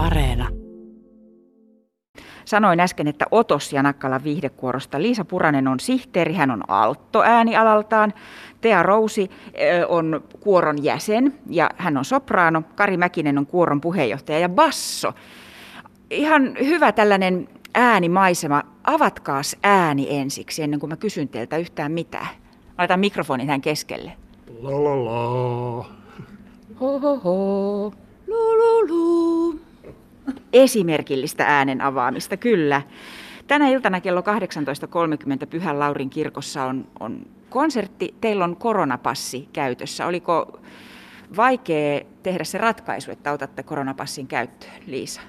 Areena. Sanoin äsken, että Otos Janakkalan viihdekuorosta. Liisa Puranen on sihteeri, hän on alto äänialaltaan. Tea Rousi on kuoron jäsen ja hän on sopraano. Kari Mäkinen on kuoron puheenjohtaja ja basso. Ihan hyvä tällainen äänimaisema. Avatkaas ääni ensiksi ennen kuin mä kysyn teiltä yhtään mitään. Laitan mikrofonin tähän keskelle. La la la. Ho ho ho. Lu lu lu. Esimerkillistä äänen avaamista, kyllä. Tänä iltana kello 18.30 Pyhän Laurin kirkossa on, on konsertti. Teillä on koronapassi käytössä. Oliko vaikea tehdä se ratkaisu, että otatte koronapassin käyttöön, Liisa?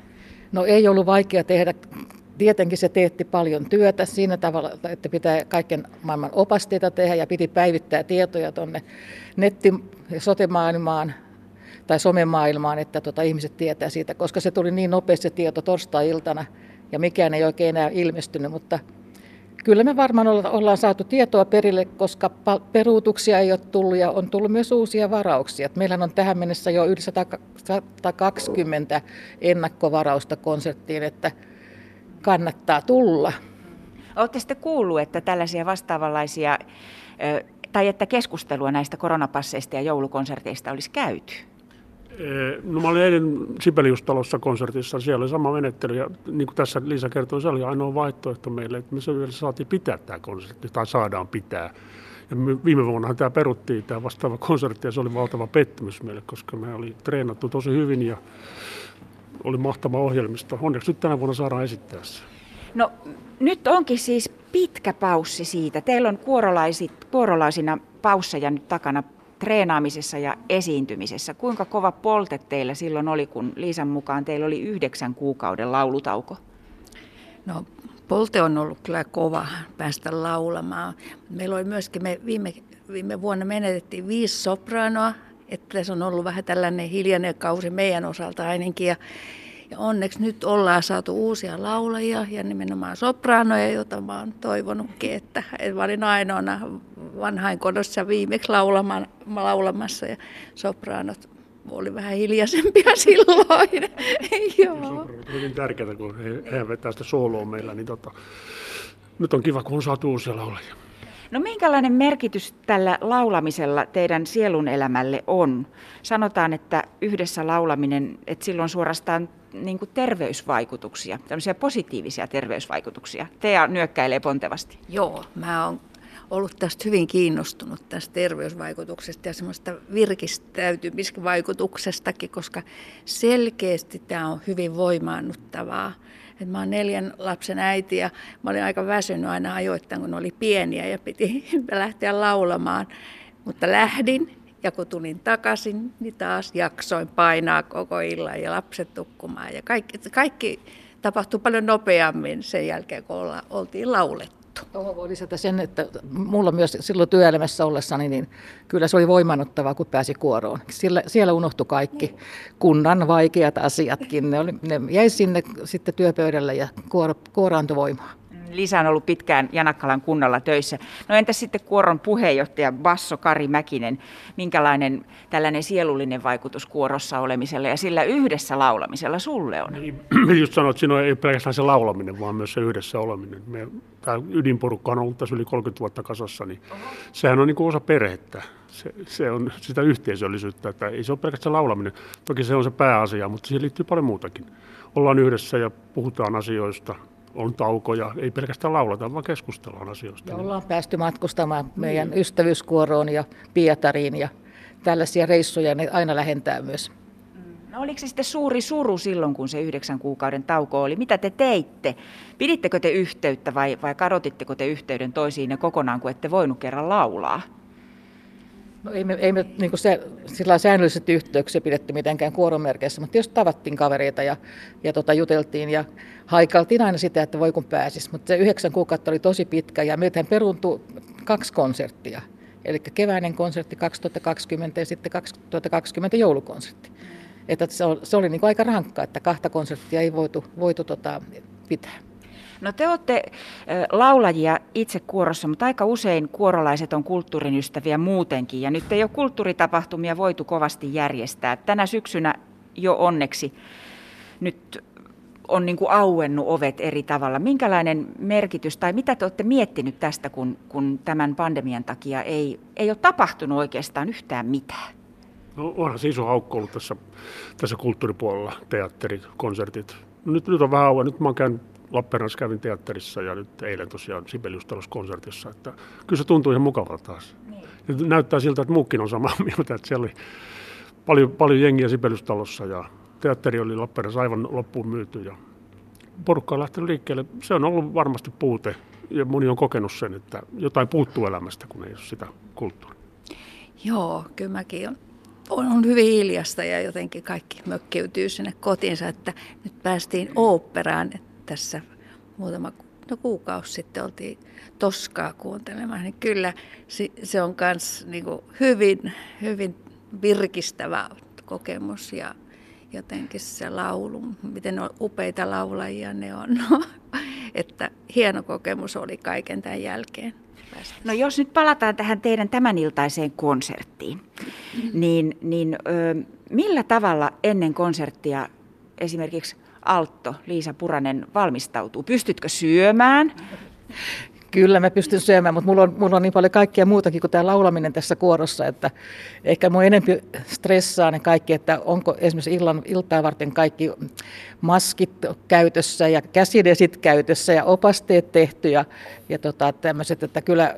No ei ollut vaikea tehdä. Tietenkin se teetti paljon työtä siinä tavalla, että pitää kaiken maailman opasteita tehdä ja piti päivittää tietoja tuonne netti- ja sotemaailmaan tai somemaailmaan, että tota, ihmiset tietää siitä, koska se tuli niin nopeasti se tieto torstai-iltana ja mikään ei oikein enää ilmestynyt, mutta kyllä me varmaan ollaan saatu tietoa perille, koska peruutuksia ei ole tullut ja on tullut myös uusia varauksia. Meillä on tähän mennessä jo yli 120 ennakkovarausta konserttiin, että kannattaa tulla. Olette sitten kuullut, että tällaisia vastaavanlaisia tai että keskustelua näistä koronapasseista ja joulukonserteista olisi käyty? No mä olin eilen Sibeliustalossa konsertissa, siellä oli sama menettely ja niin kuin tässä Liisa kertoi, se oli ainoa vaihtoehto meille, että me se vielä saatiin pitää tämä konsertti tai saadaan pitää. Ja viime vuonna tämä peruttiin tämä vastaava konsertti ja se oli valtava pettymys meille, koska me oli treenattu tosi hyvin ja oli mahtava ohjelmisto. Onneksi nyt tänä vuonna saadaan esittää se. No nyt onkin siis pitkä paussi siitä. Teillä on kuorolaisit, kuorolaisina pausseja nyt takana treenaamisessa ja esiintymisessä. Kuinka kova polte teillä silloin oli, kun Liisan mukaan teillä oli yhdeksän kuukauden laulutauko? No polte on ollut kyllä kova päästä laulamaan. Meillä oli myöskin, me viime, viime vuonna menetettiin viisi sopranoa, että se on ollut vähän tällainen hiljainen kausi meidän osalta ainakin. Ja, ja onneksi nyt ollaan saatu uusia laulajia ja nimenomaan sopraanoja, joita mä oon toivonutkin, että, että mä olin ainoana vanhainkodossa viimeksi laulamaan, laulamassa ja sopraanot oli vähän hiljaisempia silloin. Joo. Se on hyvin tärkeää, kun he, he vetää sitä sooloa meillä, niin tota, nyt on kiva, kun on saatu uusia laulajia. No minkälainen merkitys tällä laulamisella teidän sielun elämälle on? Sanotaan, että yhdessä laulaminen, että silloin suorastaan niin kuin terveysvaikutuksia, tämmöisiä positiivisia terveysvaikutuksia. Tea nyökkäilee pontevasti. Joo, mä oon ollut tästä hyvin kiinnostunut tästä terveysvaikutuksesta ja semmoista virkistäytymisvaikutuksestakin, koska selkeästi tämä on hyvin voimaannuttavaa. Et mä oon neljän lapsen äiti ja mä olin aika väsynyt aina ajoittain, kun oli pieniä ja piti lähteä laulamaan. Mutta lähdin ja kun tulin takaisin, niin taas jaksoin painaa koko illan ja lapset tukkumaan. Ja kaikki, kaikki tapahtui paljon nopeammin sen jälkeen, kun olla, oltiin laulettu juttu. Tuohon voi lisätä sen, että mulla myös silloin työelämässä ollessani, niin kyllä se oli voimannuttavaa, kun pääsi kuoroon. Siellä, siellä unohtui kaikki kunnan vaikeat asiatkin. Ne, oli, ne jäi sinne sitten työpöydälle ja kuoro, kuoraantui voimaan. Lisä on ollut pitkään Janakkalan kunnalla töissä. No entäs sitten kuoron puheenjohtaja Basso Kari Mäkinen, minkälainen tällainen sielullinen vaikutus kuorossa olemisella ja sillä yhdessä laulamisella sulle on? Niin, just sanoit, että siinä ei pelkästään se laulaminen, vaan myös se yhdessä oleminen. Me, tämä ydinporukka on ollut tässä yli 30 vuotta kasassa, niin Oho. sehän on niin kuin osa perhettä. Se, se on sitä yhteisöllisyyttä, että ei se ole pelkästään laulaminen. Toki se on se pääasia, mutta siihen liittyy paljon muutakin. Ollaan yhdessä ja puhutaan asioista, on taukoja, ei pelkästään laulata, vaan keskustellaan asioista. Ja ollaan päästy matkustamaan meidän niin. ystävyyskuoroon ja Pietariin ja tällaisia reissuja ne aina lähentää myös. No oliko se sitten suuri suru silloin, kun se yhdeksän kuukauden tauko oli? Mitä te teitte? Pidittekö te yhteyttä vai, vai kadotitteko te yhteyden toisiin kokonaan, kun ette voinut kerran laulaa? No ei me, ei me niin se, sillä säännöllisesti yhteyksiä pidetty mitenkään kuoromerkeissä, mutta jos tavattiin kavereita ja, ja tota, juteltiin ja haikaltiin aina sitä, että voi kun pääsis. Mutta se yhdeksän kuukautta oli tosi pitkä ja meiltähän peruuntui kaksi konserttia. Eli keväinen konsertti 2020 ja sitten 2020 joulukonsertti. Että se, oli, se oli niin aika rankkaa, että kahta konserttia ei voitu, voitu tota, pitää. No te olette laulajia itse kuorossa, mutta aika usein kuorolaiset on kulttuurin ystäviä muutenkin. Ja nyt ei ole kulttuuritapahtumia voitu kovasti järjestää. Tänä syksynä jo onneksi nyt on niin kuin auennut ovet eri tavalla. Minkälainen merkitys tai mitä te olette miettinyt tästä, kun, kun tämän pandemian takia ei, ei ole tapahtunut oikeastaan yhtään mitään? No onhan se iso aukko ollut tässä, tässä kulttuuripuolella, teatterit, konsertit. Nyt, nyt on vähän auennut. Nyt mä oon käynyt Lappeenrannassa kävin teatterissa ja nyt eilen tosiaan Sibeliustalossa konsertissa. Että kyllä se tuntuu ihan mukavalta taas. Niin. näyttää siltä, että muukin on samaa mieltä, että siellä oli paljon, paljon jengiä Sibeliustalossa ja teatteri oli Lappeenrannassa aivan loppuun myyty ja porukka on lähtenyt liikkeelle. Se on ollut varmasti puute ja moni on kokenut sen, että jotain puuttuu elämästä, kun ei ole sitä kulttuuria. Joo, kyllä mäkin on, on, on hyvin hiljasta ja jotenkin kaikki mökkeytyy sinne kotiinsa, että nyt päästiin oopperaan tässä muutama no kuukausi sitten oltiin Toskaa kuuntelemaan, niin kyllä se on myös niin hyvin, hyvin virkistävä kokemus ja jotenkin se laulu, miten on upeita laulajia ne on. No, että hieno kokemus oli kaiken tämän jälkeen. No jos nyt palataan tähän teidän tämäniltaiseen konserttiin, niin, niin ö, millä tavalla ennen konserttia esimerkiksi Altto, Liisa Puranen, valmistautuu? Pystytkö syömään? Kyllä mä pystyn syömään, mutta mulla on, mulla on niin paljon kaikkea muutakin kuin tämä laulaminen tässä kuorossa, että ehkä mun enempi stressaa ne kaikki, että onko esimerkiksi illan, iltaa varten kaikki maskit käytössä ja käsidesit käytössä ja opasteet tehty ja, ja tota, tämmöiset, että kyllä,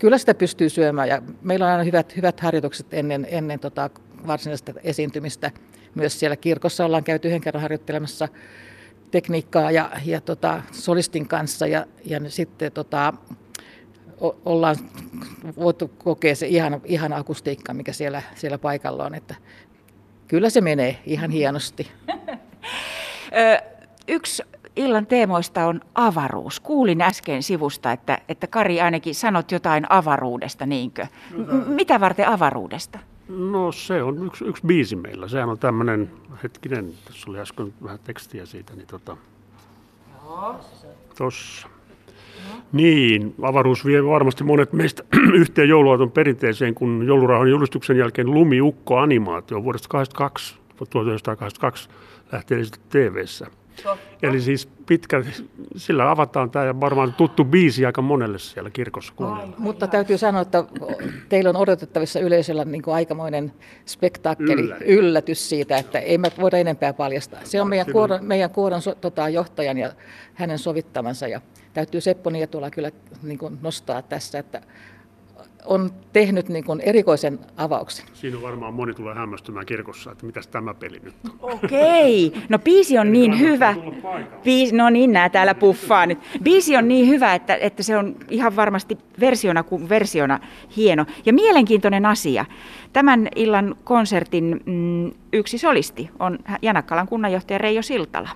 kyllä sitä pystyy syömään ja meillä on aina hyvät, hyvät harjoitukset ennen, ennen tota varsinaista esiintymistä. Myös siellä kirkossa ollaan käyty yhden kerran harjoittelemassa tekniikkaa ja, ja tota, solistin kanssa ja, ja sitten tota, o, ollaan voitu kokea se ihana, ihana akustiikka, mikä siellä, siellä paikalla on. Että kyllä se menee ihan hienosti. Yksi illan teemoista on avaruus. Kuulin äsken sivusta, että, että Kari ainakin sanot jotain avaruudesta, niinkö? M- mitä varten avaruudesta? No se on yksi, yksi biisi meillä. Sehän on tämmöinen, hetkinen, tässä oli äsken vähän tekstiä siitä, niin tota, tossa. Niin, avaruus vie varmasti monet meistä yhteen jouluaaton perinteeseen, kun joulurauhan julistuksen jälkeen Lumiukko-animaatio vuodesta 1982, 1982 lähtee TV-ssä. Eli siis pitkä, sillä avataan tämä ja varmaan tuttu biisi aika monelle siellä kirkossa kuunnella. Mutta täytyy sanoa, että teillä on odotettavissa yleisöllä niin kuin aikamoinen spektaakkeli, yllätys. yllätys siitä, että ei me voida enempää paljastaa. Se on meidän kuoron, meidän kuoron tota, johtajan ja hänen sovittamansa ja täytyy Seppo Nietola kyllä niin kuin nostaa tässä, että on tehnyt niin kuin erikoisen avauksen. Siinä on varmaan moni tulee hämmästymään kirkossa, että mitäs tämä peli nyt on. Okei, no biisi on niin hyvä. Biisi, no niin, nää täällä puffaa nyt. Biisi on niin hyvä, että, että se on ihan varmasti versiona kuin versiona hieno. Ja mielenkiintoinen asia. Tämän illan konsertin mm, yksi solisti on Janakkalan kunnanjohtaja Reijo Siltala.